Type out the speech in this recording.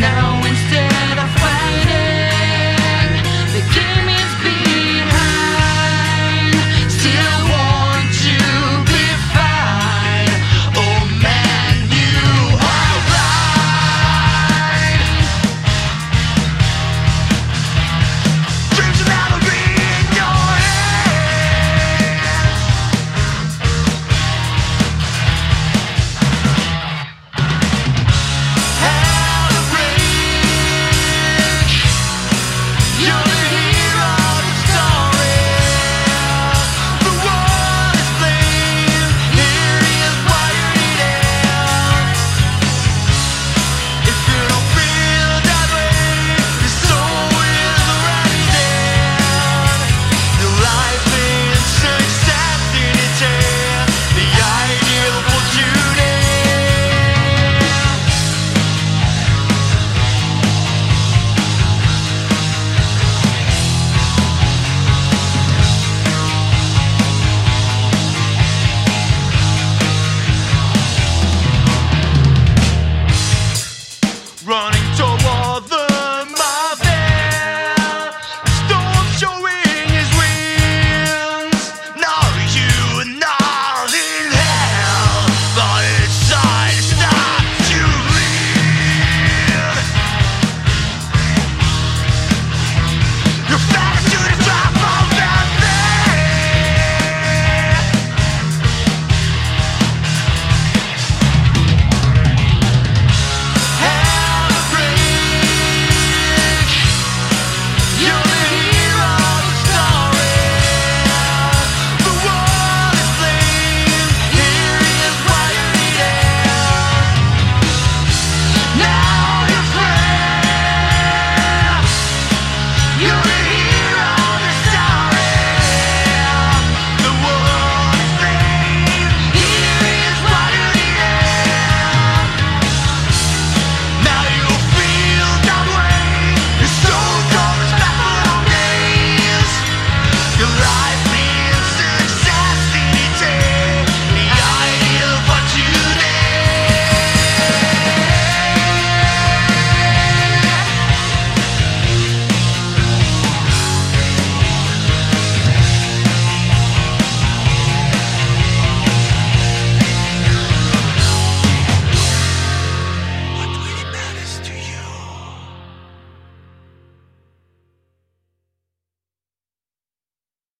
now.